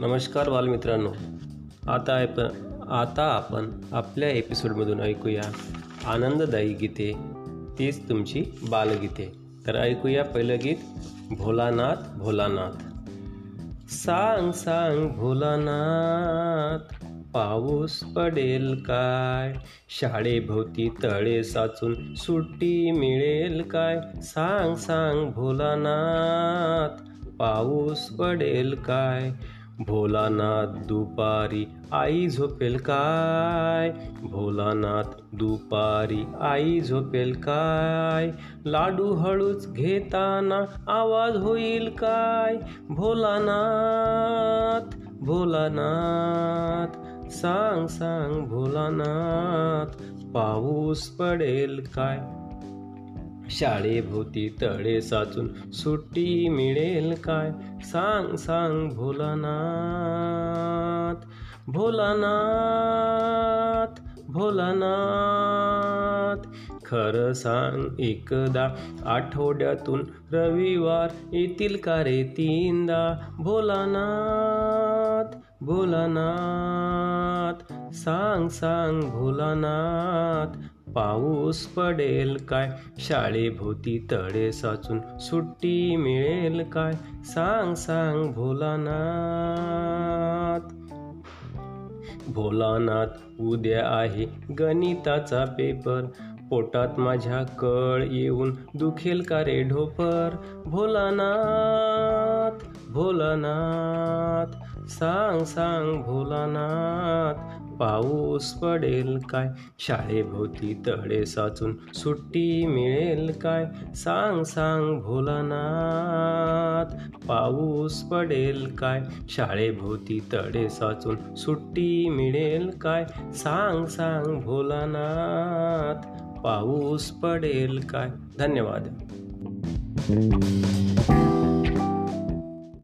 नमस्कार बालमित्रांनो. आता आप आता आपण आपल्या एपिसोडमधून ऐकूया आनंददायी गीते. तीच तुमची बालगीते. तर ऐकूया पहिलं गीत भोलानाथ भोलानाथ. सांग सांग भोलानाथ पाऊस पडेल काय? शाळेभोवती तळे साचून सुट्टी मिळेल काय? सांग सांग भोलानाथ पाऊस पडेल काय? भोलानाथ दुपारी आई झोपेल काय? भोलानाथ दुपारी आई झोपेल काय? लाडू हळूच घेताना आवाज होईल काय? भोलानाथ भोलानाथ सांग सांग भोलानाथ पाऊस पडेल काय? शाळेभोवती तळे साचून सुट्टी मिळेल काय? सांग सांग भोलानाथ भोलानाथ भोलानाथ. खरं सांग एकदा आठवड्यातून रविवार येतील का रे तीनदा? भोलानाथ भोलानाथ. सांग सांग भोलानाथ पाऊस पडेल काय? शाळेभोवती तळे साचून सुट्टी मिळेल काय? सांग सांग भोलानाथ. भोलानाथ उद्या आहे गणिताचा पेपर. पोटात माझ्या कळ येऊन दुखेल का रे ढोपर? भोलानाथ भोलानाथ. सांग सांग भोलानाथ. पाऊस पडेल काय? शाळेभोवती तळे साचून सुट्टी मिळेल काय? सांग सांग भोलानाथ पाऊस पडेल काय? शाळेभोवती तळे साचून सुट्टी मिळेल काय? सांग सांग भोलानाथ पाऊस पडेल काय? धन्यवाद.